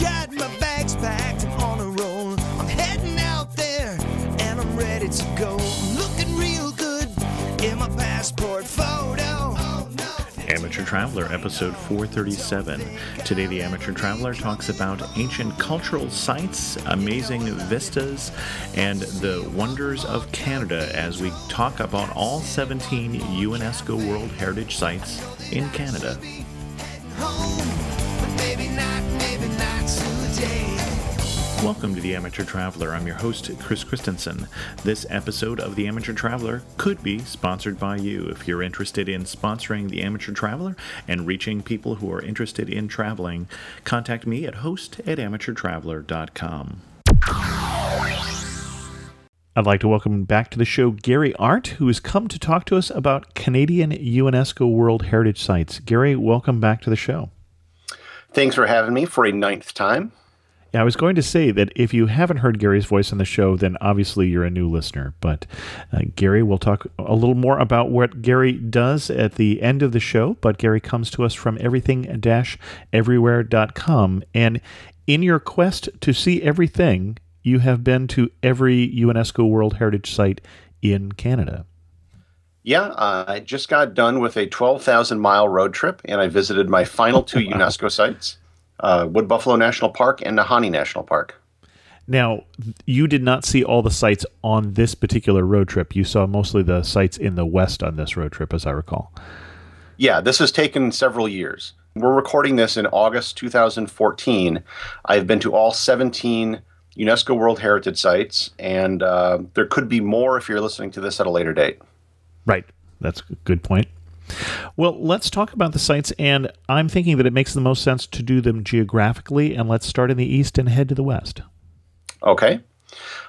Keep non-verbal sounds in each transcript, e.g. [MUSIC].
got my bags packed, I'm on a roll. I'm heading out there and I'm ready to go. I'm looking real good in my passport photo. Amateur Traveler, episode 437. Today, the Amateur Traveler talks about ancient cultural sites, amazing vistas, and the wonders of Canada as we talk about all 17 UNESCO World Heritage Sites in Canada. Welcome to the Amateur Traveler. I'm your host, Chris Christensen. This episode of the Amateur Traveler could be sponsored by you. If you're interested in sponsoring the Amateur Traveler and reaching people who are interested in traveling, contact me at host at amateurtraveler.com. I'd like to welcome back to the show Gary Arndt, who has come to talk to us about Canadian UNESCO World Heritage Sites. Gary, welcome back to the show. Thanks for having me for a ninth time. Yeah, I was going to say that if you haven't heard Gary's voice on the show, then obviously you're a new listener. But uh, Gary, we'll talk a little more about what Gary does at the end of the show. But Gary comes to us from everything everywhere.com. And in your quest to see everything, you have been to every UNESCO World Heritage Site in Canada. Yeah, uh, I just got done with a 12,000 mile road trip and I visited my final two [LAUGHS] UNESCO sites uh, Wood Buffalo National Park and Nahanni National Park. Now, you did not see all the sites on this particular road trip. You saw mostly the sites in the west on this road trip, as I recall. Yeah, this has taken several years. We're recording this in August 2014. I've been to all 17 UNESCO World Heritage Sites, and uh, there could be more if you're listening to this at a later date. Right. That's a good point. Well, let's talk about the sites, and I'm thinking that it makes the most sense to do them geographically, and let's start in the east and head to the west. Okay.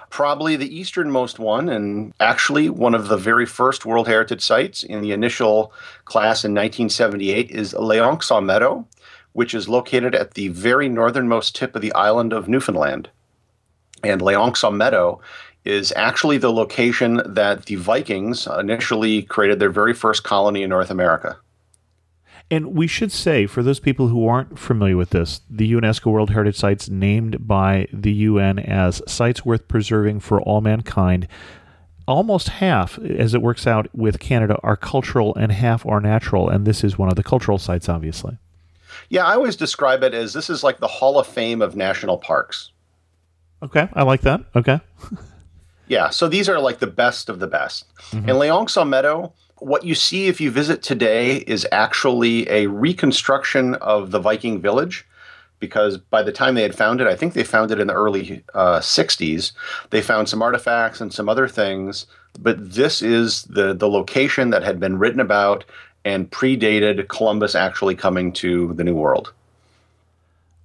Probably the easternmost one, and actually one of the very first World Heritage Sites in the initial class in 1978, is L'Anse aux Meadow, which is located at the very northernmost tip of the island of Newfoundland. And L'Anse aux Meadow is actually the location that the Vikings initially created their very first colony in North America. And we should say, for those people who aren't familiar with this, the UNESCO World Heritage Sites named by the UN as sites worth preserving for all mankind. Almost half, as it works out with Canada, are cultural and half are natural. And this is one of the cultural sites, obviously. Yeah, I always describe it as this is like the Hall of Fame of national parks. Okay, I like that. Okay. [LAUGHS] Yeah, so these are like the best of the best. And L'Anse aux Meadow, what you see if you visit today is actually a reconstruction of the Viking village. Because by the time they had found it, I think they found it in the early uh, 60s. They found some artifacts and some other things, but this is the the location that had been written about and predated Columbus actually coming to the New World.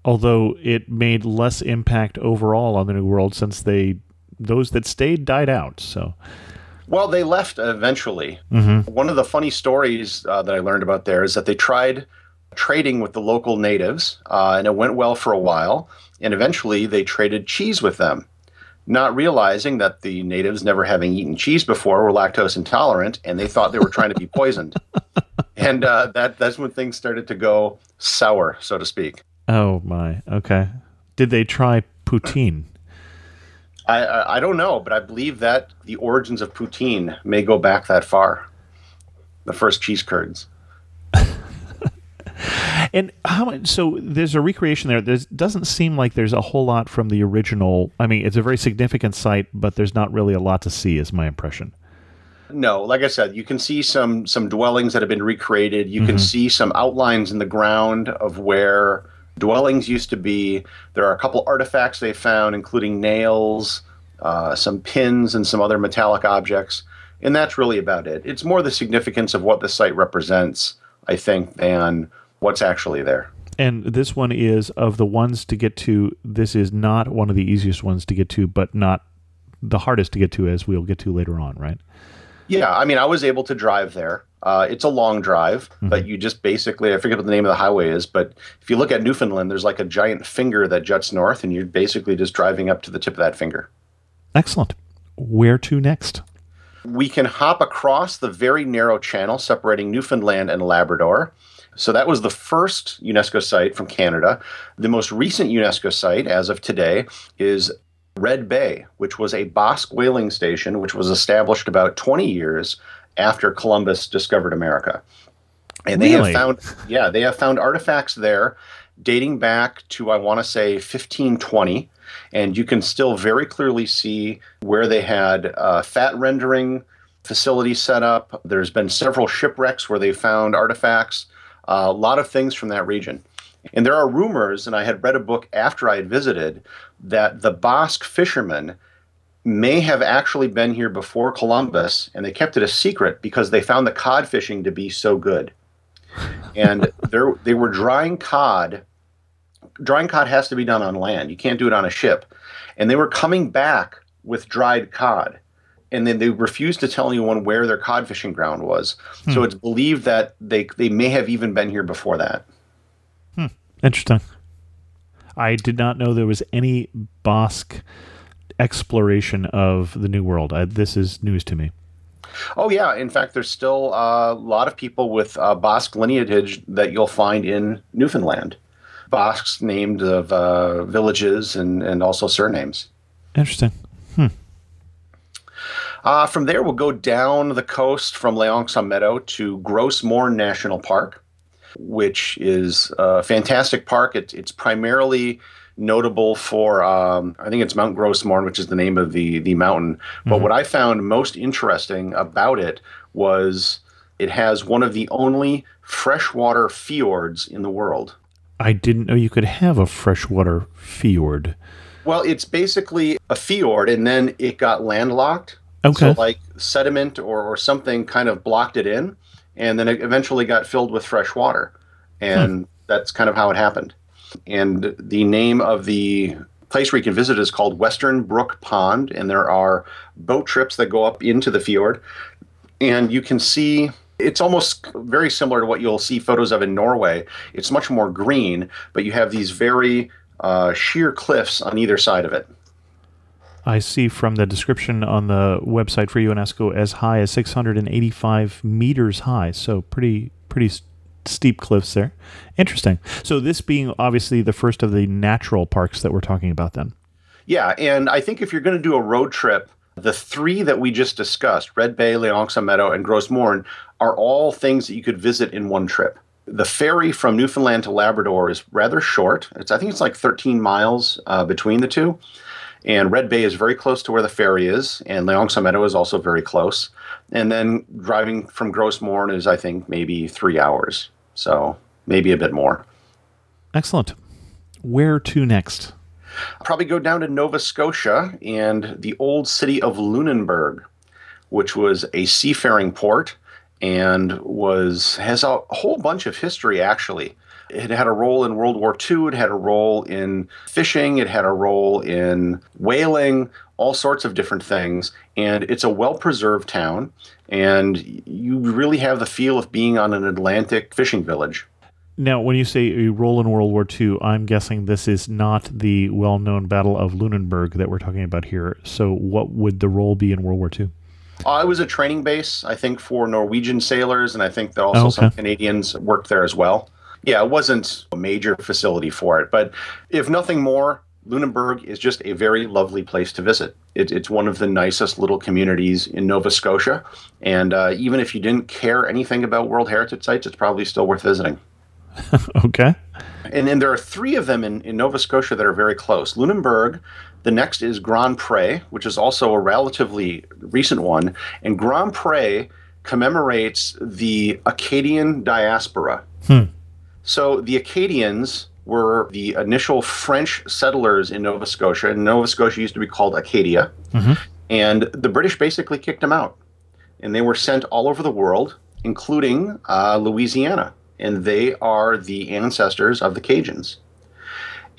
Although it made less impact overall on the New World since they those that stayed died out. So Well, they left eventually. One of the funny stories uh, that I learned about there is that they tried trading with the local natives, uh, and it went well for a while. And eventually, they traded cheese with them, not realizing that the natives, never having eaten cheese before, were lactose intolerant, and they thought they were trying to be poisoned. [LAUGHS] and uh, that that's when things started to go sour, so to speak. Oh my. Okay. Did they try poutine? I, I don't know, but I believe that the origins of poutine may go back that far. The first cheese curds. [LAUGHS] And how much? So there's a recreation there. There doesn't seem like there's a whole lot from the original. I mean, it's a very significant site, but there's not really a lot to see. Is my impression. No, like I said, you can see some some dwellings that have been recreated. You can mm-hmm. see some outlines in the ground of where dwellings used to be. There are a couple artifacts they found, including nails, uh, some pins, and some other metallic objects. And that's really about it. It's more the significance of what the site represents, I think, than what's actually there. And this one is of the ones to get to. This is not one of the easiest ones to get to, but not the hardest to get to, as we'll get to later on, right? Yeah, I mean, I was able to drive there. Uh, it's a long drive, but you just basically, I forget what the name of the highway is, but if you look at Newfoundland, there's like a giant finger that juts north, and you're basically just driving up to the tip of that finger. Excellent. Where to next? We can hop across the very narrow channel separating Newfoundland and Labrador. So that was the first UNESCO site from Canada. The most recent UNESCO site, as of today, is Red Bay, which was a Basque whaling station, which was established about 20 years after Columbus discovered America. And they Really? have found, yeah, they have found artifacts there dating back to, I want to say, 1520. And you can still very clearly see where they had uh, fat rendering facilities set up. There's been several shipwrecks where they found artifacts, uh, a lot of things from that region. And there are rumors, and I had read a book after I had visited, that the Basque fishermen may have actually been here before Columbus, and they kept it a secret because they found the cod fishing to be so good. And [LAUGHS] they were drying cod. Drying cod has to be done on land. You can't do it on a ship. And they were coming back with dried cod. And then they refused to tell anyone where their cod fishing ground was. So hmm. it's believed that they, they may have even been here before that. Interesting. I did not know there was any Basque exploration of the New World. I, this is news to me. Oh yeah, in fact, there's still uh, a lot of people with uh, Basque lineage that you'll find in Newfoundland. Basques named of uh, villages and, and also surnames. Interesting. Uh, from there, we'll go down the coast from L'Anse aux Meadow to Gros Morne National Park, which is a fantastic park. It, it's primarily notable for, um, I think it's Mount Gros Morne, which is the name of the, the mountain. But what I found most interesting about it was it has one of the only freshwater fjords in the world. I didn't know you could have a freshwater fjord. Well, it's basically a fjord, and then it got landlocked. Okay. So, like sediment or, or something kind of blocked it in, and then it eventually got filled with fresh water. And that's kind of how it happened. And the name of the place where you can visit is called Western Brook Pond, and there are boat trips that go up into the fjord. And you can see it's almost very similar to what you'll see photos of in Norway. It's much more green, but you have these very uh, sheer cliffs on either side of it. I see from the description on the website for UNESCO as high as 685 meters high. So pretty pretty s- steep cliffs there. Interesting. So this being obviously the first of the natural parks that we're talking about then. Yeah, and I think if you're going to do a road trip, the three that we just discussed, Red Bay, L'Anse aux Meadow, and Gros Morne, are all things that you could visit in one trip. The ferry from Newfoundland to Labrador is rather short. It's I think it's like 13 miles uh, between the two. And Red Bay is very close to where the ferry is, and L'Anse aux Meadow is also very close. And then driving from Gros Morne is, I think, maybe three hours. So maybe a bit more. Excellent. Where to next? probably go down to Nova Scotia and the old city of Lunenburg, which was a seafaring port and was has a whole bunch of history actually. It had a role in World War II, it had a role in fishing, it had a role in whaling, all sorts of different things. And it's a well preserved town, and you really have the feel of being on an Atlantic fishing village. Now, when you say a role in World War II, I'm guessing this is not the well known Battle of Lunenburg that we're talking about here. So, what would the role be in World War II? Uh, it was a training base, I think, for Norwegian sailors, and I think that also Oh, okay. some Canadians worked there as well. Yeah, it wasn't a major facility for it, but if nothing more, Lunenburg is just a very lovely place to visit. It, it's one of the nicest little communities in Nova Scotia, and uh, even if you didn't care anything about World Heritage Sites, it's probably still worth visiting. [LAUGHS] Okay. And then there are three of them in, in Nova Scotia that are very close. Lunenburg, the next is Grand Pre, which is also a relatively recent one. And Grand Pre commemorates the Acadian diaspora. So the Acadians were the initial French settlers in Nova Scotia, and Nova Scotia used to be called Acadia. And the British basically kicked them out. And they were sent all over the world, including uh, Louisiana. And they are the ancestors of the Cajuns.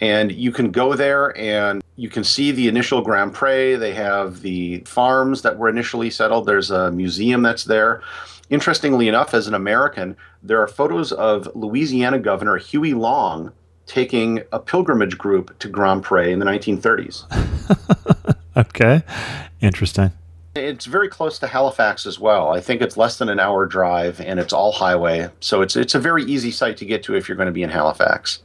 And you can go there and you can see the initial Grand Pre. They have the farms that were initially settled. There's a museum that's there. Interestingly enough, as an American, there are photos of Louisiana Governor Huey Long taking a pilgrimage group to Grand Pre in the 1930s. [LAUGHS] Okay. Interesting. It's very close to Halifax as well. I think it's less than an hour drive and it's all highway. So it's it's a very easy site to get to if you're going to be in Halifax.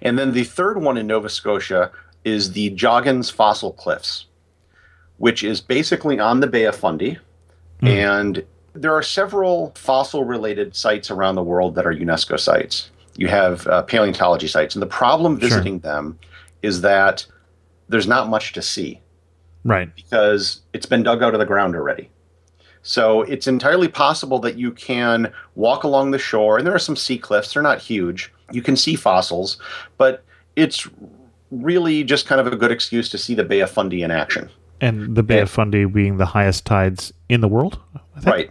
And then the third one in Nova Scotia is the Joggins Fossil Cliffs, which is basically on the Bay of Fundy. Hmm. And there are several fossil related sites around the world that are UNESCO sites. You have uh, paleontology sites. And the problem visiting them is that there's not much to see Right. because it's been dug out of the ground already. So it's entirely possible that you can walk along the shore, and there are some sea cliffs. They're not huge. You can see fossils, but it's really just kind of a good excuse to see the Bay of Fundy in action. And the Bay of Fundy being the highest tides in the world. I think. Right.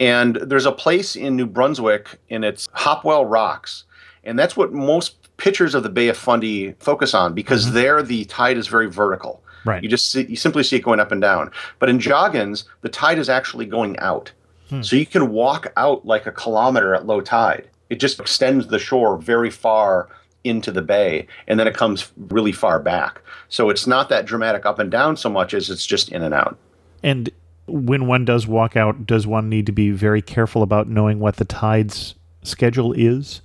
And there's a place in New Brunswick, and it's Hopewell Rocks. And that's what most pictures of the Bay of Fundy focus on because mm-hmm. there the tide is very vertical. Right. You just see, you simply see it going up and down. But in Joggins, the tide is actually going out. Hmm. So you can walk out like a kilometer at low tide. It just extends the shore very far into the bay and then it comes really far back. So it's not that dramatic up and down so much as it's just in and out. And when one does walk out, does one need to be very careful about knowing what the tides schedule is?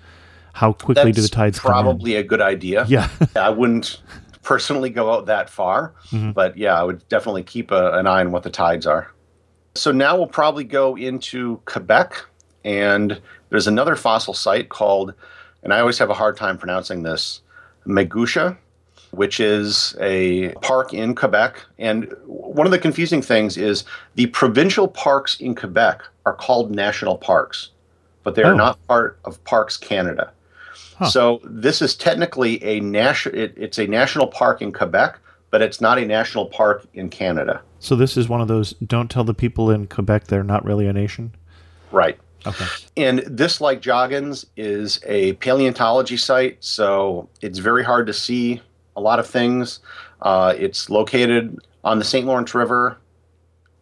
How quickly do the That's tides probably a good idea. Yeah. [LAUGHS] I wouldn't personally go out that far, mm-hmm. but yeah, I would definitely keep a, an eye on what the tides are. So now we'll probably go into Quebec, and there's another fossil site called, and I always have a hard time pronouncing this, Miguasha, which is a park in Quebec. And one of the confusing things is the provincial parks in Quebec are called national parks, but they are Oh. not part of Parks Canada. So this is technically a national. It, it's a national park in Quebec, but it's not a national park in Canada. So this is one of those don't tell the people in Quebec they're not really a nation. Right. Okay. And this, like Joggins, is a paleontology site, so it's very hard to see a lot of things. Uh, it's located on the St. Lawrence River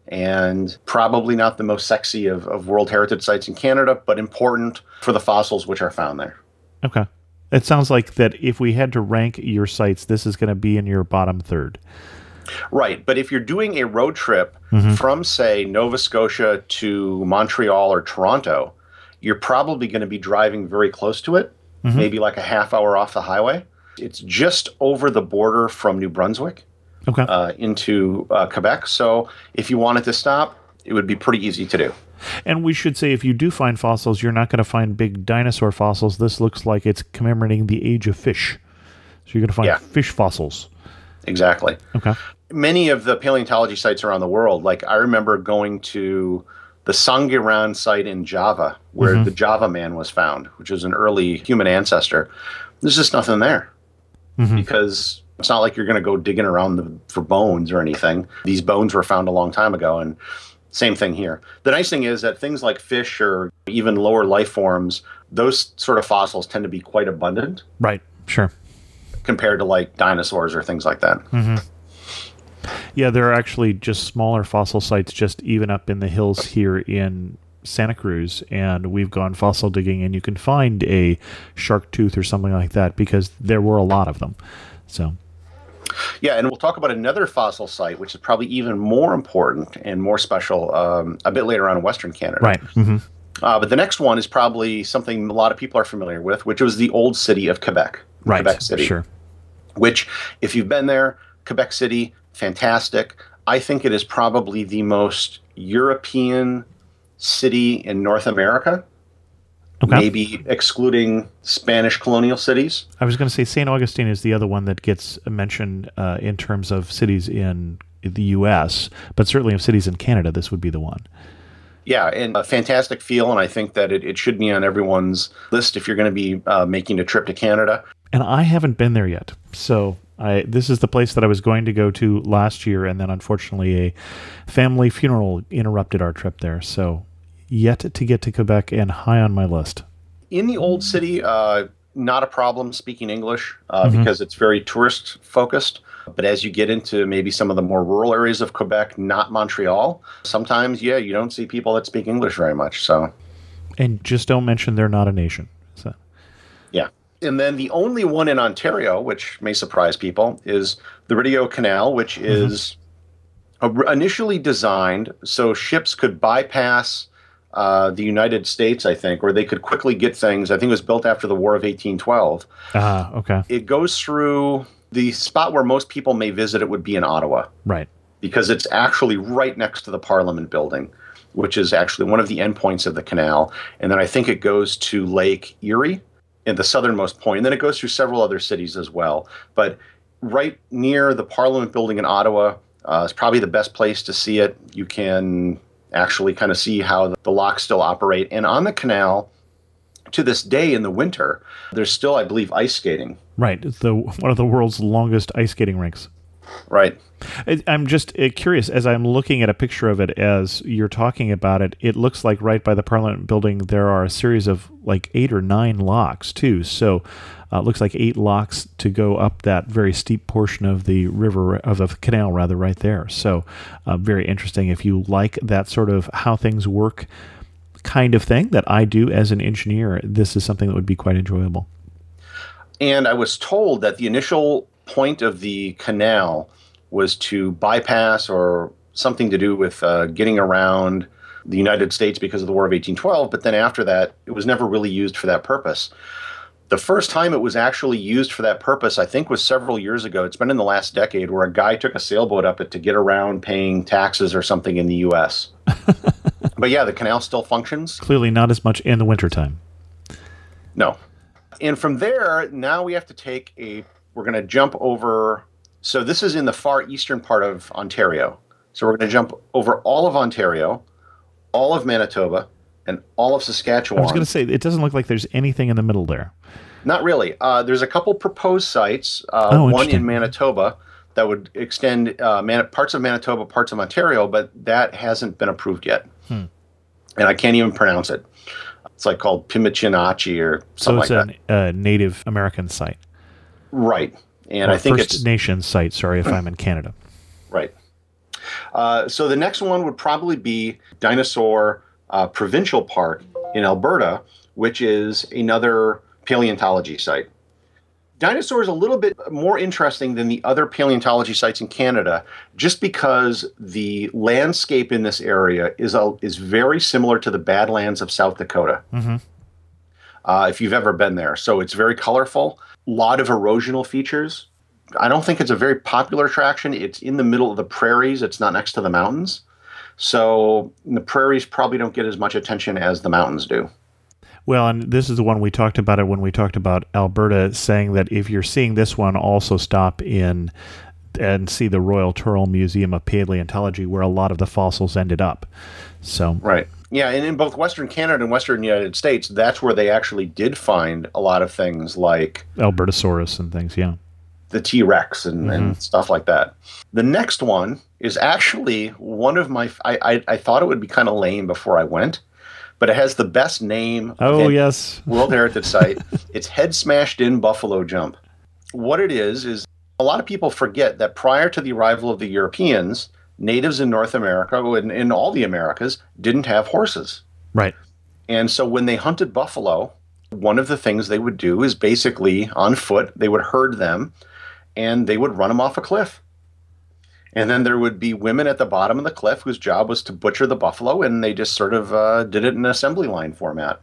and probably not the most sexy of, of World Heritage sites in Canada, but important for the fossils which are found there. Okay. It sounds like that if we had to rank your sites, this is going to be in your bottom third. Right. But if you're doing a road trip from, say, Nova Scotia to Montreal or Toronto, you're probably going to be driving very close to it, maybe like a half hour off the highway. It's just over the border from New Brunswick Okay. uh, into uh, Quebec. So if you wanted to stop, it would be pretty easy to do. and we should say if you do find fossils, you're not going to find big dinosaur fossils. This looks like it's commemorating the age of fish. So you're going to find Yeah. fish fossils. Exactly. Okay. many of the paleontology sites around the world, like I remember going to the Sangiran site in Java, where the Java man was found, which was an early human ancestor. There's just nothing there Mm-hmm. because it's not like you're going to go digging around the, for bones or anything. These bones were found a long time ago, and same thing here. The nice thing is that things like fish or even lower life forms, those sort of fossils tend to be quite abundant Right. Sure. compared to like dinosaurs or things like that. Mm-hmm. Yeah, there are actually just smaller fossil sites just even up in the hills here in Santa Cruz, and we've gone fossil digging, and you can find a shark tooth or something like that because there were a lot of them. So, Yeah, and we'll talk about another fossil site, which is probably even more important and more special um, a bit later on in Western Canada. right. hmm Uh, but the next one is probably something a lot of people are familiar with, which was the old city of Quebec. Right. Quebec City. Sure. Which, if you've been there, Quebec City, fantastic. I think it is probably the most European city in North America, Okay. maybe excluding Spanish colonial cities. I was going to say St. Augustine is the other one that gets mentioned uh, in terms of cities in the U.S., but certainly of cities in Canada, this would be the one. Yeah, and a fantastic feel, and I think that it, it should be on everyone's list if you're going to be uh, making a trip to Canada. and I haven't been there yet. So I this is the place that I was going to go to last year, and then unfortunately a family funeral interrupted our trip there. So yet to get to Quebec and high on my list. In the old city, uh, not a problem speaking English uh, because it's very tourist focused. But as you get into maybe some of the more rural areas of Quebec, not Montreal, sometimes, yeah, you don't see people that speak English very much. So, And just don't mention they're not a nation. So yeah. And then the only one in Ontario, which may surprise people, is the Rideau Canal, which is uh, initially designed so ships could bypass uh, the United States, I think, where they could quickly get things. I think it was built after the War of 1812. Ah, okay. It goes through the spot where most people may visit it would be in Ottawa Right. because it's actually right next to the Parliament building, which is actually one of the endpoints of the canal. And then I think it goes to Lake Erie in the southernmost point. And then it goes through several other cities as well. But right near the Parliament building in Ottawa uh, is probably the best place to see it. You can actually kind of see how the, locks still operate. And on the canal, to this day in the winter, there's still, I believe, ice skating. Right. It's the one of the world's longest ice skating rinks. Right. I- I'm just uh, curious as I'm looking at a picture of it as you're talking about it. It looks like right by the Parliament building there are a series of like eight or nine locks too. So uh, looks like eight locks to go up that very steep portion of the river of the canal rather right there. So uh, very interesting. If you like that sort of how things work kind of thing that I do as an engineer, this is something that would be quite enjoyable. And I was told that the initial point of the canal was to bypass or something to do with uh, getting around the United States because of the War of 1812. But then after that, it was never really used for that purpose. The first time it was actually used for that purpose, I think, was several years ago. It's been in the last decade where a guy took a sailboat up it to get around paying taxes or something in the U.S. [LAUGHS] but yeah, the canal still functions. Clearly not as much in the wintertime. No. And from there, now we have to take a, we're going to jump over. So this is in the far eastern part of Ontario. So we're going to jump over all of Ontario, all of Manitoba, and all of Saskatchewan. I was going to say it doesn't look like there's anything in the middle there. Not really. Uh, there's a couple proposed sites. Uh, Oh, one in Manitoba that would extend uh, Man- parts of Manitoba, parts of Ontario, but that hasn't been approved yet. Hmm. And I can't even pronounce it. It's like called Pimichinachi or So something it's like that. a, a Native American site. Right. And Or I think First it's Nation site. Sorry if I'm in Canada. right. Uh, so the next one would probably be Dinosaur uh, Provincial Park in Alberta, which is another paleontology site. Dinosaur is a little bit more interesting than the other paleontology sites in Canada, just because the landscape in this area is a, is very similar to the Badlands of South Dakota. Mhm. Uh, if you've ever been there, so it's very colorful, a lot of erosional features. I don't think it's a very popular attraction. It's in the middle of the prairies. It's not next to the mountains, so the prairies probably don't get as much attention as the mountains do. Well, and this is the one we talked about it when we talked about Alberta, saying that if you're seeing this one, also stop in and see the Royal Tyrrell Museum of Paleontology, where a lot of the fossils ended up. So, Right. Yeah, and in both Western Canada and Western United States, that's where they actually did find a lot of things like Albertosaurus and things, yeah. the T Rex and, and mm-hmm. stuff like that. The next one is actually one of my. I, I, I thought it would be kind of lame before I went, but it has the best name. Oh, yes. World [LAUGHS] Heritage Site. it's Head Smashed In Buffalo Jump. What it is, is a lot of people forget that prior to the arrival of the Europeans, natives in North America oh, and in all the Americas didn't have horses. Right. And so when they hunted buffalo, one of the things they would do is basically on foot, they would herd them and they would run them off a cliff. And then there would be women at the bottom of the cliff whose job was to butcher the buffalo, and they just sort of uh, did it in assembly line format.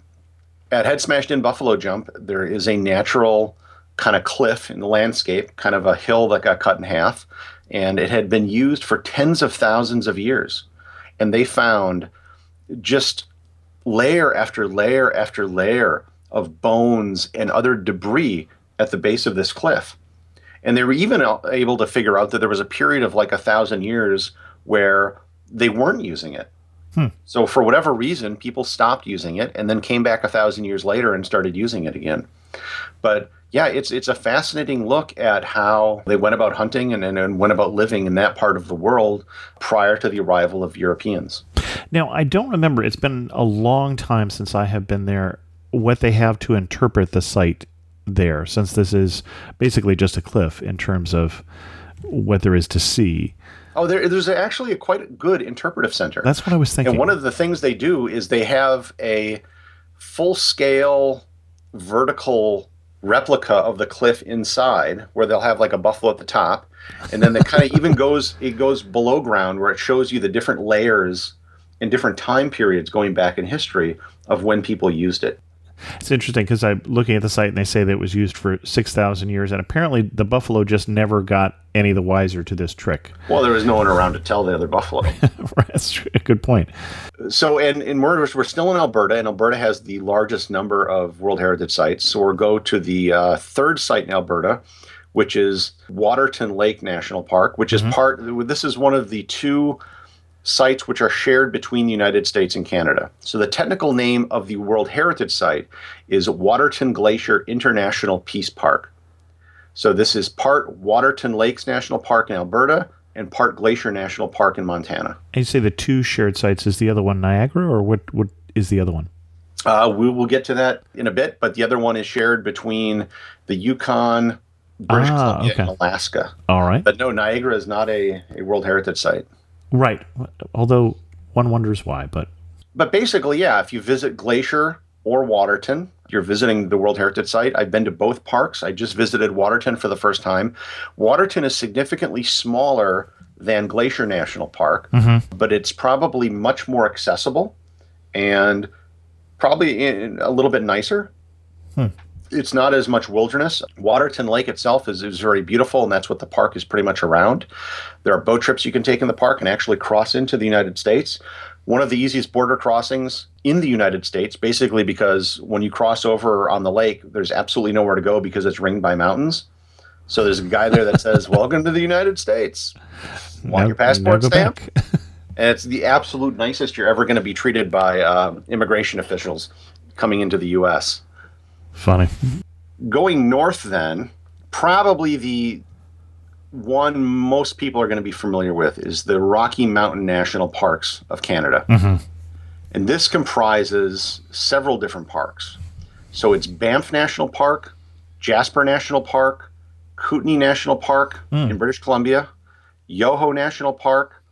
At Head Smashed In Buffalo Jump, there is a natural kind of cliff in the landscape, kind of a hill that got cut in half, and it had been used for tens of thousands of years. And they found just layer after layer after layer of bones and other debris at the base of this cliff. And they were even able to figure out that there was a period of like a thousand years where they weren't using it. Hmm. So, for whatever reason, people stopped using it and then came back a thousand years later and started using it again. But yeah, it's it's a fascinating look at how they went about hunting and, and, and went about living in that part of the world prior to the arrival of Europeans. Now, I don't remember, it's been a long time since I have been there, what they have to interpret the site there, since this is basically just a cliff in terms of what there is to see. Oh, there, there's actually a quite good interpretive center. That's what I was thinking. And one of the things they do is they have a full scale vertical replica of the cliff inside where they'll have like a buffalo at the top and then it kind of [LAUGHS] even goes it goes below ground where it shows you the different layers and different time periods going back in history of when people used it It's interesting because I'm looking at the site and they say that it was used for 6,000 years, and apparently the buffalo just never got any the wiser to this trick. well there was no one around to tell the other buffalo [LAUGHS] That's a good point. so and in Murderers, we're still in Alberta, and Alberta has the largest number of World Heritage sites. So we'll go to the uh, third site in Alberta, which is Waterton Lake National Park, which is part. This is one of the two sites which are shared between the United States and Canada. So the technical name of the World Heritage Site is Waterton Glacier International Peace Park. So this is part Waterton Lakes National Park in Alberta and part Glacier National Park in Montana. And you say the two shared sites is the other one Niagara, or what? What is the other one? Uh, we will get to that in a bit, but the other one is shared between the Yukon, British Ah, Columbia, okay. and Alaska. All right, But no, Niagara is not a, a World Heritage Site. Right. Although one wonders why, but But basically, yeah, if you visit Glacier or Waterton, you're visiting the World Heritage Site. I've been to both parks. I just visited Waterton for the first time. Waterton is significantly smaller than Glacier National Park, mm-hmm. but it's probably much more accessible and probably in, a little bit nicer. Hmm. It's not as much wilderness. Waterton Lake itself is, is very beautiful, and that's what the park is pretty much around. There are boat trips you can take in the park and actually cross into the United States. One of the easiest border crossings in the United States, basically because when you cross over on the lake, there's absolutely nowhere to go because it's ringed by mountains. So there's a guy there that [LAUGHS] says, Welcome to the United States. Want now- your passport go stamp? [LAUGHS] And it's the absolute nicest you're ever going to be treated by uh, immigration officials coming into the U.S. Funny. Going north, then, probably the one most people are going to be familiar with is the Rocky Mountain National Parks of Canada. Mm-hmm. And this comprises several different parks. So it's Banff National Park, Jasper National Park, Kootenay National Park hmm. in British Columbia, Yoho National Park,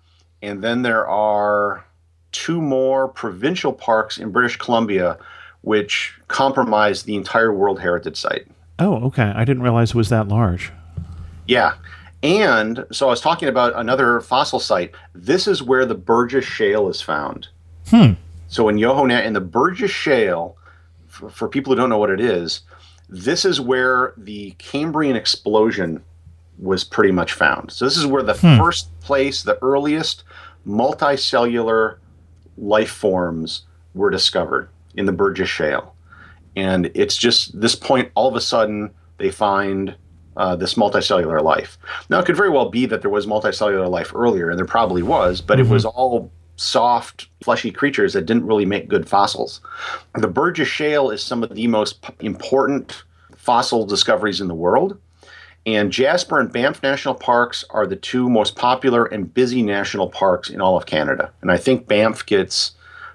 and then there are two more provincial parks in British Columbia which compromised the entire World Heritage Site. Oh, okay. I didn't realize it was that large. Yeah. And so I was talking about another fossil site. This is where the Burgess Shale is found. Hmm. So in Yohona, in the Burgess Shale, for, for people who don't know what it is, this is where the Cambrian explosion was pretty much found. So this is where the first place, the earliest multicellular life forms were discovered in the Burgess Shale. And it's just this point, all of a sudden, they find uh, this multicellular life. Now, it could very well be that there was multicellular life earlier, and there probably was, but it was all soft, fleshy creatures that didn't really make good fossils. The Burgess Shale is some of the most p- important fossil discoveries in the world. And Jasper and Banff National Parks are the two most popular and busy national parks in all of Canada. And I think Banff gets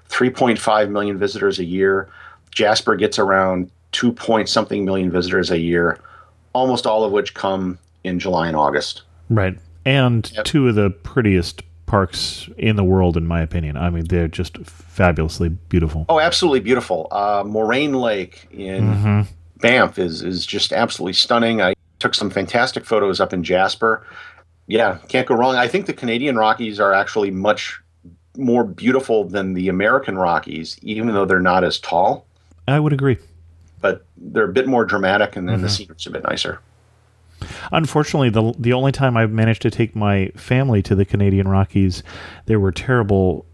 3.5 million visitors a year. Jasper gets around 2 point something million visitors a year, almost all of which come in July and August. Right. And two of the prettiest parks in the world, in my opinion. I mean, they're just fabulously beautiful. Oh, absolutely beautiful. Uh, Moraine Lake in Banff is is just absolutely stunning. I took some fantastic photos up in Jasper. Yeah, can't go wrong. I think the Canadian Rockies are actually much more beautiful than the American Rockies, even though they're not as tall. I would agree. But they're a bit more dramatic, and then the scenery's a bit nicer. Unfortunately, the the only time I've managed to take my family to the Canadian Rockies, there were terrible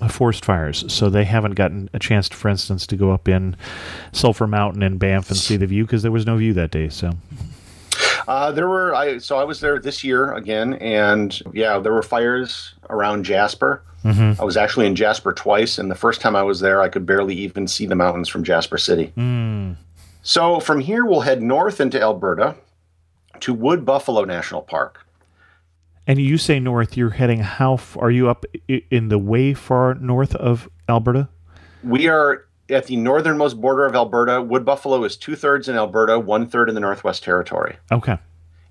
uh, forest fires, so they haven't gotten a chance, to, for instance, to go up in Sulphur Mountain and Banff and see the view because there was no view that day. So, Uh, there were I so I was there this year again, and yeah, there were fires around Jasper. I was actually in Jasper twice, and the first time I was there, I could barely even see the mountains from Jasper City. So from here, we'll head north into Alberta to Wood Buffalo National Park. and you say north, you're heading how? F- are you up in the way far north of Alberta? We are at the northernmost border of Alberta. Wood Buffalo is two thirds in Alberta, one third in the Northwest Territory. Okay.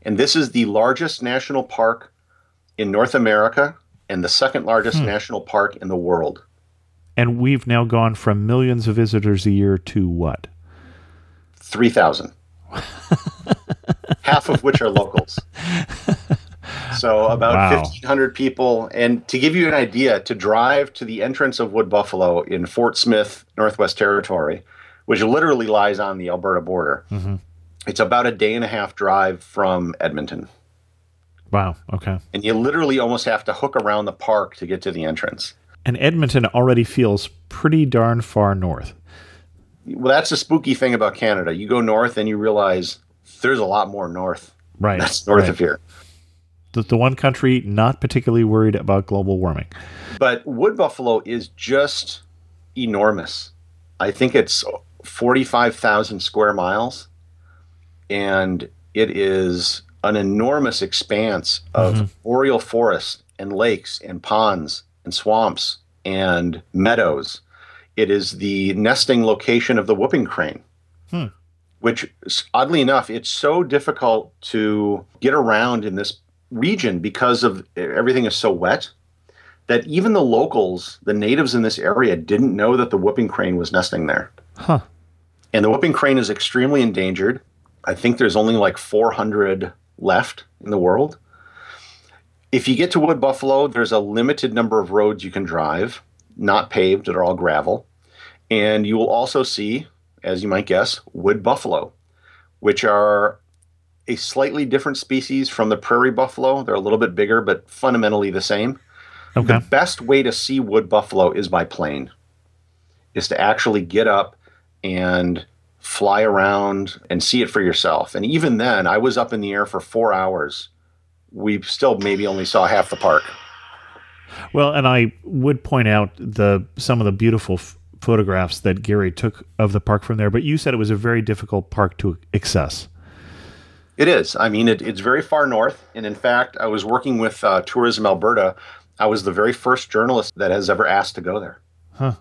And this is the largest national park in North America and the second largest hmm. national park in the world. And we've now gone from millions of visitors a year to what? 3,000. [LAUGHS] half of which are locals. [LAUGHS] So about Wow. 1,500 people. And to give you an idea, to drive to the entrance of Wood Buffalo in Fort Smith, Northwest Territory, which literally lies on the Alberta border, mm-hmm. it's about a day and a half drive from Edmonton. Wow. Okay. And you literally almost have to hook around the park to get to the entrance. And Edmonton already feels pretty darn far north. Well, that's the spooky thing about Canada. You go north and you realize there's a lot more north. Right. That's north right. of here. The, the one country not particularly worried about global warming. But Wood Buffalo is just enormous. I think it's 45,000 square miles. And it is an enormous expanse of boreal forest and lakes and ponds and swamps and meadows. It is the nesting location of the whooping crane, Hmm. which, oddly enough, it's so difficult to get around in this region because of everything is so wet that even the locals, the natives in this area, didn't know that the whooping crane was nesting there. Huh. And the whooping crane is extremely endangered. I think there's only like 400 left in the world. If you get to Wood Buffalo, there's a limited number of roads you can drive, not paved, they're all gravel. And you will also see, as you might guess, wood buffalo, which are a slightly different species from the prairie buffalo. They're a little bit bigger, but fundamentally the same. Okay. The best way to see wood buffalo is by plane, is to actually get up and fly around and see it for yourself. And even then, I was up in the air for four hours. We still maybe only saw half the park. Well, and I would point out the some of the beautiful f- photographs that Gary took of the park from there. But you said it was a very difficult park to access. It is. I mean, it, it's very far north. And in fact, I was working with uh, Tourism Alberta. I was the very first journalist that has ever asked to go there. Huh.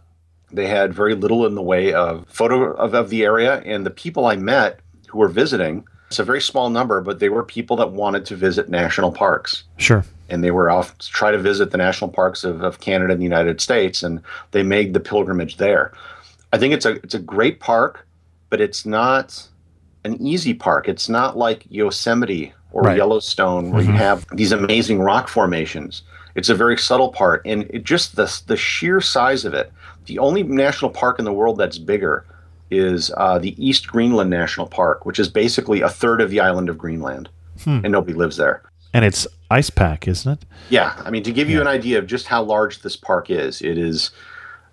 They had very little in the way of photo of, of the area. And the people I met who were visiting, it's a very small number, but they were people that wanted to visit national parks. Sure. And they were off to try to visit the national parks of, of Canada and the United States. And they made the pilgrimage there. I think it's a it's a great park, but it's not an easy park. It's not like Yosemite or Right. Yellowstone where you have these amazing rock formations. It's a very subtle part, and it just the the sheer size of it. The only national park in the world that's bigger is uh, the East Greenland National Park, which is basically a third of the island of Greenland, and nobody lives there. And it's ice pack, isn't it? Yeah, I mean, to give you an idea of just how large this park is, it is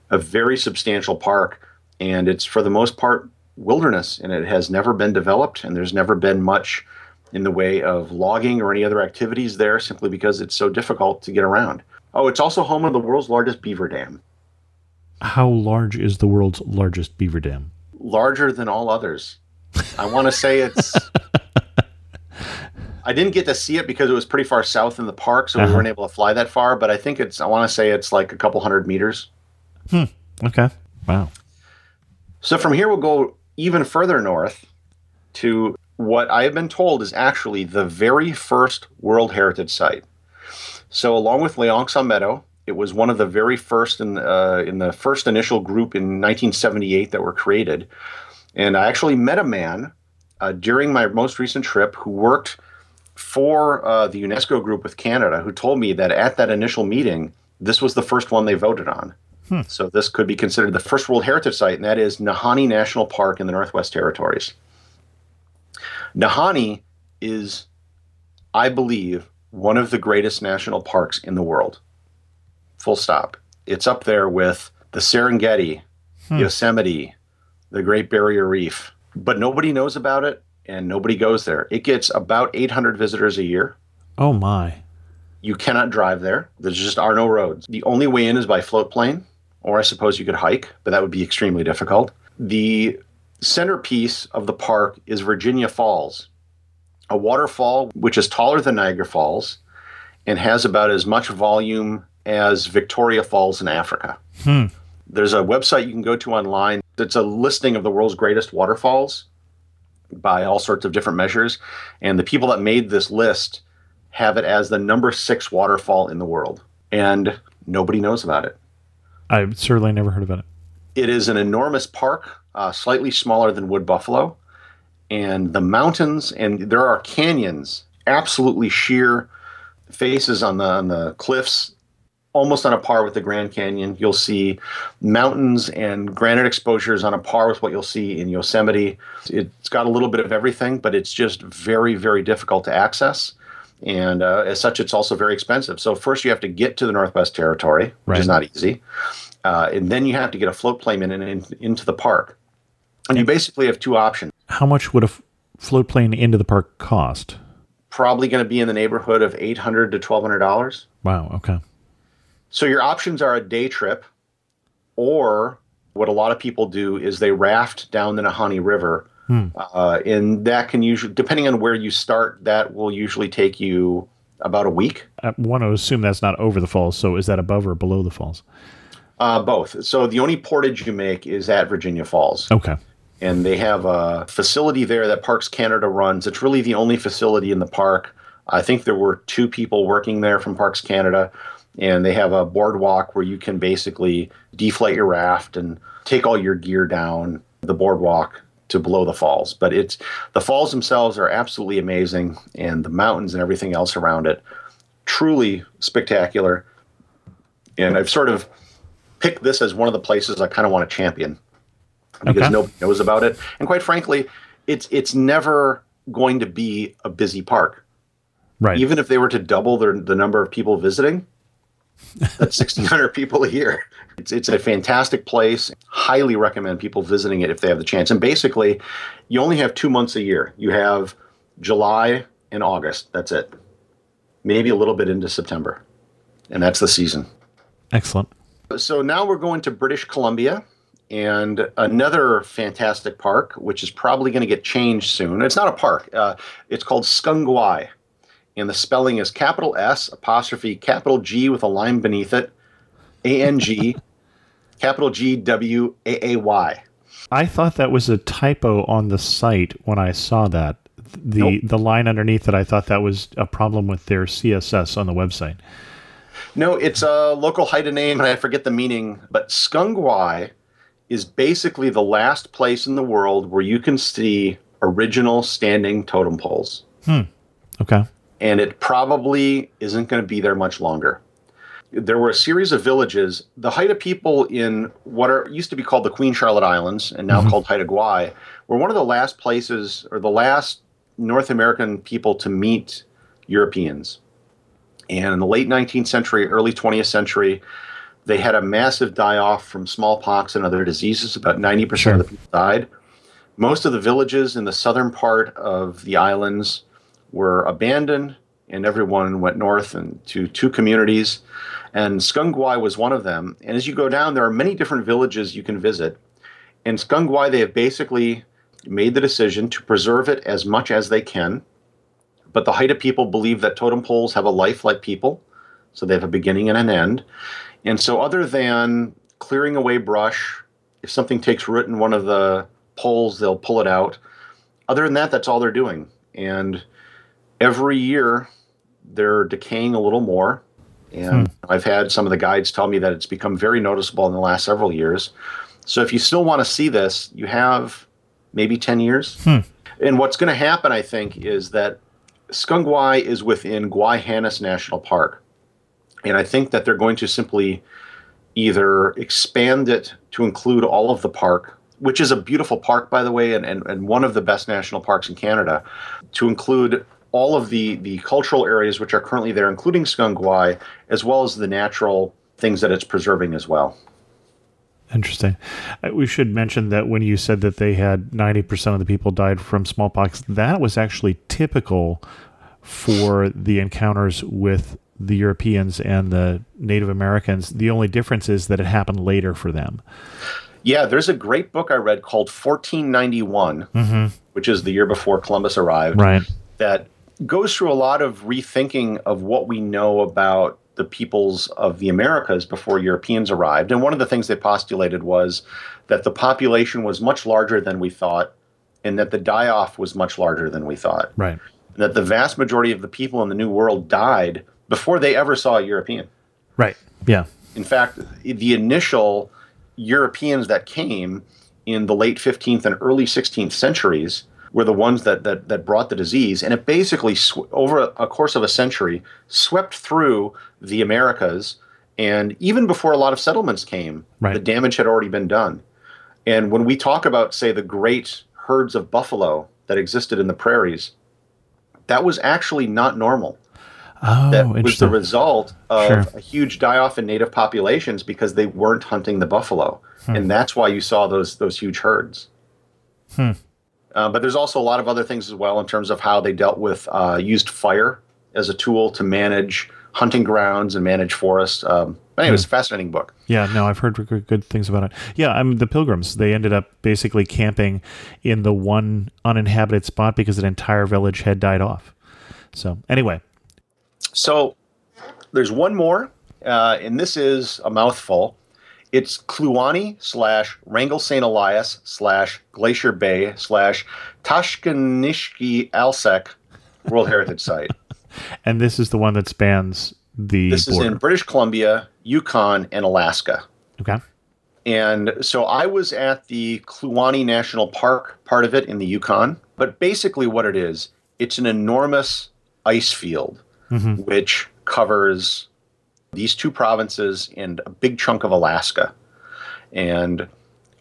a very substantial park, and it's for the most part wilderness, and it has never been developed, and there's never been much in the way of logging or any other activities there, simply because it's so difficult to get around. Oh, it's also home of the world's largest beaver dam, How large is the world's largest beaver dam? larger than all others. I want to say it's. [LAUGHS] I didn't get to see it because it was pretty far south in the park, so we Uh-huh. weren't able to fly that far. But I think it's. I want to say it's like a couple hundred meters. Hmm. Okay. Wow. So from here, we'll go even further north to what I have been told is actually the very first World Heritage Site. So, along with L'Anse aux Meadow, it was one of the very first in uh, in the first initial group in 1978 that were created. And I actually met a man uh, during my most recent trip who worked for uh, the UNESCO group with Canada, who told me that at that initial meeting, this was the first one they voted on. Hmm. So this could be considered the first World Heritage Site, and that is Nahanni National Park in the Northwest Territories. Nahanni is, I believe, one of the greatest national parks in the world. Full stop. It's up there with the Serengeti, hmm. Yosemite, the Great Barrier Reef, but nobody knows about it and nobody goes there. It gets about 800 visitors a year. Oh my. You cannot drive there. There just are no roads. The only way in is by float plane, or I suppose you could hike, but that would be extremely difficult. The centerpiece of the park is Virginia Falls, a waterfall which is taller than Niagara Falls and has about as much volume as Victoria Falls in Africa. Hmm. There's a website you can go to online. that's a listing of the world's greatest waterfalls by all sorts of different measures. And the people that made this list have it as the number six waterfall in the world. And nobody knows about it. I've certainly never heard about it. It is an enormous park, uh, slightly smaller than Wood Buffalo. and the mountains, and there are canyons, absolutely sheer faces on the on the cliffs almost on a par with the Grand Canyon. You'll see mountains and granite exposures on a par with what you'll see in Yosemite. It's got a little bit of everything, but it's just very, very difficult to access. And uh, as such, it's also very expensive. So, first, you have to get to the Northwest Territory, which Right. is not easy. Uh, and then you have to get a float plane in, in, into the park. And you basically have two options. How much would a f- float plane into the park cost? Probably going to be in the neighborhood of $800 to $1,200. Wow. Okay. So your options are a day trip, or what a lot of people do is they raft down the Nahanni River, uh, and that can usually, depending on where you start, that will usually take you about a week. I want to assume that's not over the falls. So is that above or below the falls? Uh, both. So the only portage you make is at Virginia Falls, Okay. and they have a facility there that Parks Canada runs. It's really the only facility in the park. I think there were two people working there from Parks Canada, and they have a boardwalk where you can basically deflate your raft and take all your gear down the boardwalk to below the falls. But it's the falls themselves are absolutely amazing, and the mountains and everything else around it truly spectacular. And I've sort of picked this as one of the places I kind of want to champion because Okay. nobody knows about it. And quite frankly, it's it's never going to be a busy park. Right. Even if they were to double their, the number of people visiting, that's 1,600 people a year. It's, it's a fantastic place. Highly recommend people visiting it if they have the chance. And basically, you only have two months a year. You have July and August. That's it. Maybe a little bit into September. And that's the season. Excellent. So now we're going to British Columbia and another fantastic park, which is probably going to get changed soon. It's not a park. Uh, it's called SGang Gwaay, and the spelling is capital S apostrophe capital G with a line beneath it, A N G, [LAUGHS] capital G W A A Y. I thought that was a typo on the site when I saw that. The Nope. the line underneath it, I thought that was a problem with their CSS on the website. No, it's a local Haida name, and I forget the meaning. But SGang Gwaay is basically the last place in the world where you can see original standing totem poles. Hmm. Okay. And it probably isn't going to be there much longer. There were a series of villages. The Haida people in what are used to be called the Queen Charlotte Islands and now mm-hmm. called Haida Gwaii were one of the last places or the last North American people to meet Europeans. And in the late 19th century, early 20th century, they had a massive die off from smallpox and other diseases. About 90% Sure. of the people died. Most of the villages in the southern part of the islands were abandoned, and everyone went north and to two communities. And SGang Gwaay was one of them. And as you go down, there are many different villages you can visit. And in SGang Gwaay, they have basically made the decision to preserve it as much as they can. But the Haida people believe that totem poles have a life like people, so they have a beginning and an end. And so, other than clearing away brush, if something takes root in one of the poles, they'll pull it out. Other than that, that's all they're doing. And every year, they're decaying a little more. And hmm. I've had some of the guides tell me that it's become very noticeable in the last several years. So, if you still want to see this, you have maybe 10 years. Hmm. And what's going to happen, I think, is that Skunk SGang Gwaay is within Gwaii Haanas National Park. And I think that they're going to simply either expand it to include all of the park, which is a beautiful park, by the way, and, and, and one of the best national parks in Canada, to include all of the, the cultural areas which are currently there, including SGang Gwaay, as well as the natural things that it's preserving as well. Interesting. Uh, We should mention that when you said that they had 90% of the people died from smallpox, that was actually typical for the encounters with the Europeans and the Native Americans. The only difference is that it happened later for them. Yeah, there's a great book I read called 1491, which is the year before Columbus arrived. Right. that goes through a lot of rethinking of what we know about the peoples of the Americas before Europeans arrived. And one of the things they postulated was that the population was much larger than we thought, and that the die off was much larger than we thought. Right. And that the vast majority of the people in the New World died before they ever saw a European. Right. Yeah. In fact, the initial Europeans that came in the late 15th and early 16th centuries were the ones that that, that brought the disease, and it basically sw- over a, a course of a century swept through the Americas, and even before a lot of settlements came, Right. the damage had already been done. And when we talk about, say, the great herds of buffalo that existed in the prairies, that was actually not normal Oh, that was the result of Sure. a huge die-off in native populations because they weren't hunting the buffalo, Hmm. and that's why you saw those those huge herds. Hmm. Uh, but there's also a lot of other things as well in terms of how they dealt with uh, used fire as a tool to manage hunting grounds and manage forests. Um, but anyway, it's a fascinating book. Yeah, no, I've heard good, good things about it. Yeah, I'm the Pilgrims. They ended up basically camping in the one uninhabited spot because an entire village had died off. So, anyway, So there's one more, uh, and this is a mouthful. It's Kluane slash Wrangell St. Elias slash Glacier Bay slash Tatshenshini Alsek World Heritage Site. [LAUGHS] and this is the one that spans the This is in British Columbia, Yukon, and Alaska. okay. And so I was at the Kluane National Park part of it in the Yukon. But basically, what it is, it's an enormous ice field mm-hmm. which covers these two provinces and a big chunk of Alaska. And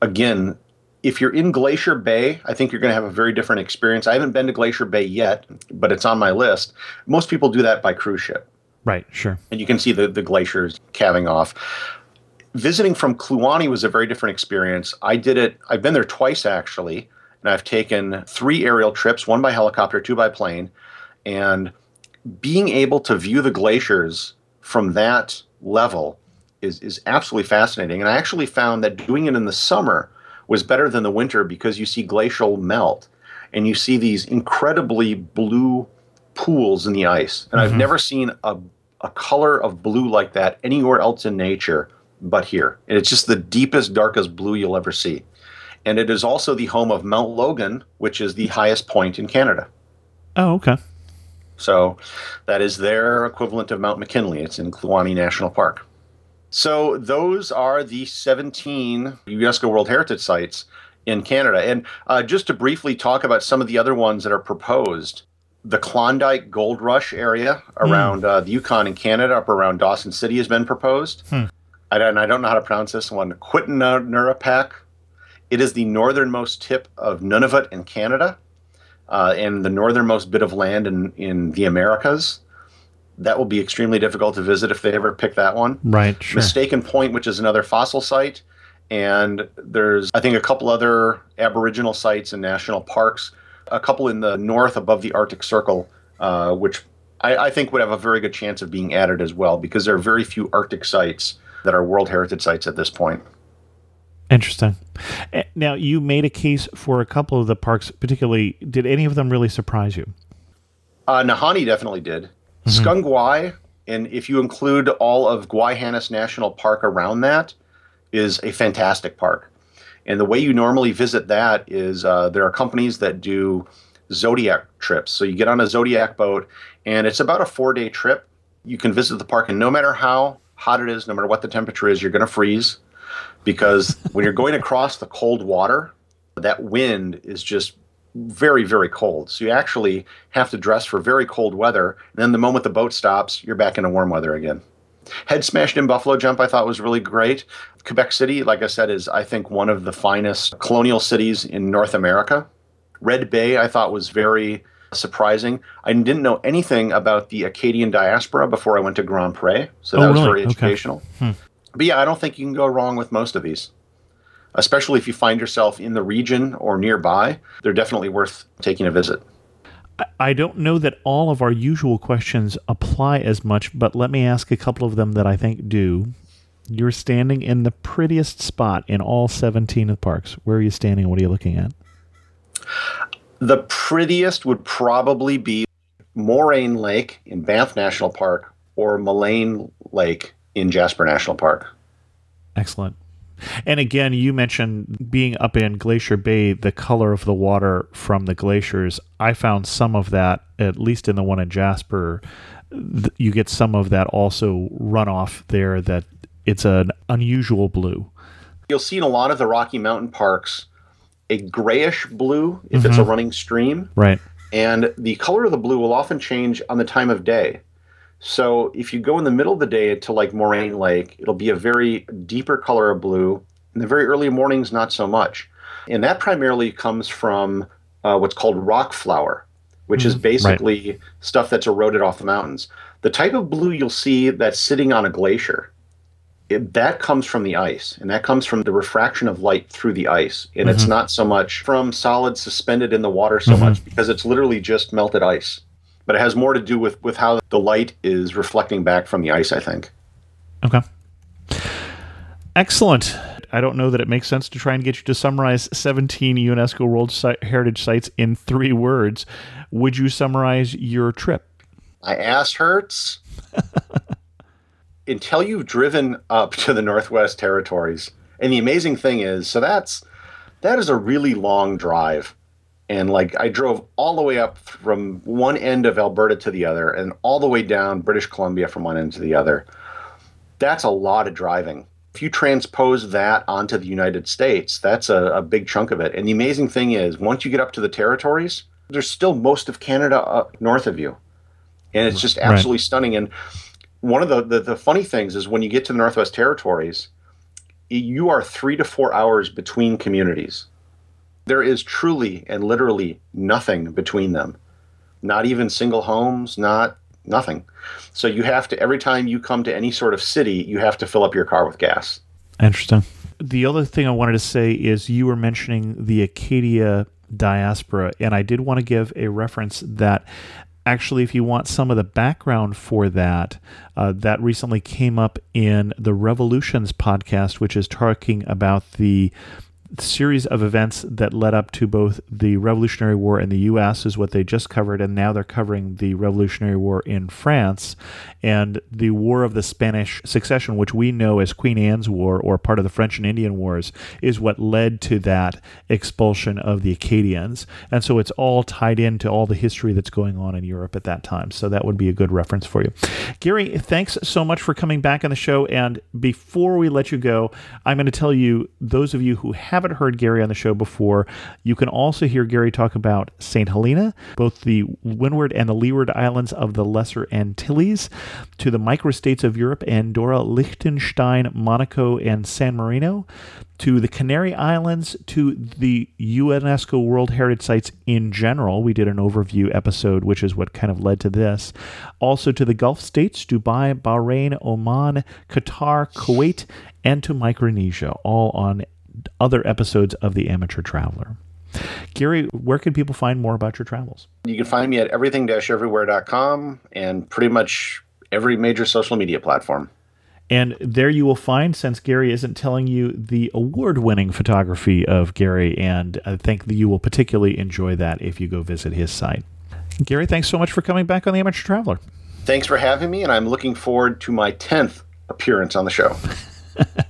again, if you're in Glacier Bay, I think you're going to have a very different experience. I haven't been to Glacier Bay yet, but it's on my list. Most people do that by cruise ship Right, sure. and you can see the, the glaciers calving off. Visiting from Kluane was a very different experience. I did it, I've been there twice actually, and I've taken three aerial trips, one by helicopter, two by plane, and being able to view the glaciers from that level is, is absolutely fascinating. And I actually found that doing it in the summer was better than the winter because you see glacial melt and you see these incredibly blue pools in the ice. And I've mm-hmm. never seen a, a color of blue like that anywhere else in nature but here. And it's just the deepest, darkest blue you'll ever see. And it is also the home of Mount Logan, which is the highest point in Canada. Oh, okay. So that is their equivalent of Mount McKinley. It's in Kluane National Park. So those are the 17 UNESCO World Heritage Sites in Canada. And uh, just to briefly talk about some of the other ones that are proposed, the Klondike Gold Rush area around uh, the Yukon in Canada, up around Dawson City, has been proposed. I don't, I don't know how to pronounce this one. Quttinirpaaq. It is the northernmost tip of Nunavut in Canada uh, and the northernmost bit of land in, in the Americas. That will be extremely difficult to visit if they ever pick that one. Right, sure. Mistaken Point, which is another fossil site. And there's, I think, a couple other Aboriginal sites and national parks, a couple in the north above the Arctic Circle, uh, which I, I think would have a very good chance of being added as well, because there are very few Arctic sites that are World Heritage Sites at this point. Interesting. Eh, Now, you made a case for a couple of the parks, particularly. Did any of them really surprise you? Uh, Nahanni definitely did. SGang Gwaay, and if you include all of Gwaii Haanas National Park around that, is a fantastic park. And the way you normally visit that is uh, there are companies that do Zodiac trips. So you get on a Zodiac boat, and it's about a four day trip. You can visit the park, and no matter how hot it is, no matter what the temperature is, you're going to freeze because when you're going across the cold water, that wind is just very, very cold. So you actually have to dress for very cold weather. And then the moment the boat stops, you're back into warm weather again. Head smashed in Buffalo Jump, I thought was really great. Quebec City, like I said, is I think one of the finest colonial cities in North America. Red Bay, I thought was very surprising. I didn't know anything about the Acadian diaspora before I went to Grand Pre, so oh, that Oh, was really? very Okay. educational. Hmm. But yeah, I don't think you can go wrong with most of these especially if you find yourself in the region or nearby, they're definitely worth taking a visit. I- don't know that all of our usual questions apply as much, but let me ask a couple of them that I think do. You're standing in the prettiest spot in all 17 of the parks. Where are you standing? What are you looking at? The prettiest would probably be Moraine Lake in Banff National Park or Maligne Lake in Jasper National Park. Excellent. And again, you mentioned being up in Glacier Bay, the color of the water from the glaciers. I found some of that, at least in the one in Jasper. You get some of that also runoff there, that it's an unusual blue. You'll see in a lot of the Rocky Mountain parks, a grayish blue if it's a mm-hmm. running stream. Right. And the color of the blue will often change on the time of day. So if you go in the middle of the day to like Moraine Lake, it'll be a very deeper color of blue. In the very early mornings, not so much. And that primarily comes from uh, what's called rock flour, which is mm, basically stuff that's eroded off the mountains. The type of blue you'll see that's sitting on a glacier, it, that comes from the ice, and that comes from the refraction of light through the ice. And it's mm-hmm. not so much from solids suspended in the water so mm-hmm. much because it's literally just melted ice. But it has more to do with, with how the light is reflecting back from the ice, I think. Okay. Excellent. I don't know that it makes sense to try and get you to summarize 17 UNESCO World Site Heritage Sites in three words. Would you summarize your trip? My ass hurts. Until you've driven up to the Northwest Territories. And the amazing thing is, so that's that is a really long drive. And like I drove all the way up from one end of Alberta to the other and all the way down British Columbia from one end to the other. That's a lot of driving. If you transpose that onto the United States, that's a, a big chunk of it. And the amazing thing is, once you get up to the territories, there's still most of Canada up north of you. And it's just absolutely stunning. And one of the, the, the funny things is when you get to the Northwest Territories, you are three to four hours between communities. There is truly and literally nothing between them. Not even single homes, not nothing. So you have to every time you come to any sort of city, you have to fill up your car with gas. Interesting. The other thing I wanted to say is you were mentioning the Acadia diaspora, and I did want to give a reference that actually, if you want some of the background for that, uh, that recently came up in the Revolutions podcast, which is talking about the series of events that led up to both the Revolutionary War in the U.S. is what they just covered, and now they're covering the Revolutionary War in France and the War of the Spanish Succession, which we know as Queen Anne's War or part of the French and Indian Wars, is what led to that expulsion of the Acadians, and so it's all tied into all the history that's going on in Europe at that time. So that would be a good reference for you, Gary. Thanks so much for coming back on the show. And before we let you go, I'm going to tell you those of you who have haven't heard Gary on the show before, you can also hear Gary talk about St. Helena, both the Windward and the Leeward Islands of the Lesser Antilles, to the microstates of Europe, Andorra, Liechtenstein, Monaco, and San Marino, to the Canary Islands, to the UNESCO World Heritage Sites in general. We did an overview episode, which is what kind of led to this. Also to the Gulf states, Dubai, Bahrain, Oman, Qatar, Kuwait, and to Micronesia, all on other episodes of The Amateur Traveler. Gary, where can people find more about your travels? You can find me at everything-everywhere.com and pretty much every major social media platform. And there you will find, since Gary isn't telling you the award winning photography of Gary, and I think you will particularly enjoy that if you go visit his site. Gary, thanks so much for coming back on The Amateur Traveler. Thanks for having me, and I'm looking forward to my 10th appearance on the show. [LAUGHS]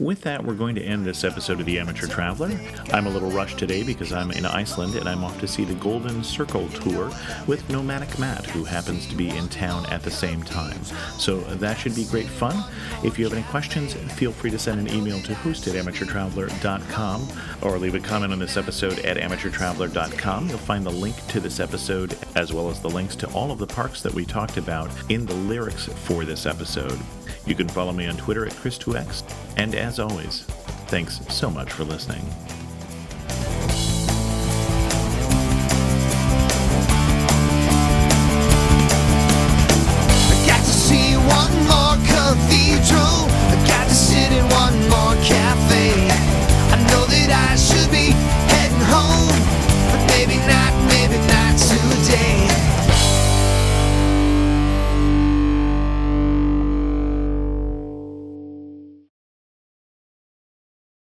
With that, we're going to end this episode of The Amateur Traveler. I'm a little rushed today because I'm in Iceland and I'm off to see the Golden Circle Tour with Nomadic Matt, who happens to be in town at the same time. So that should be great fun. If you have any questions, feel free to send an email to host at amateurtraveler.com or leave a comment on this episode at amateurtraveler.com. You'll find the link to this episode as well as the links to all of the parks that we talked about in the lyrics for this episode. You can follow me on Twitter at Chris2X. And as always, thanks so much for listening. cathedral. I got to sit in one more cafe. I know that I should be.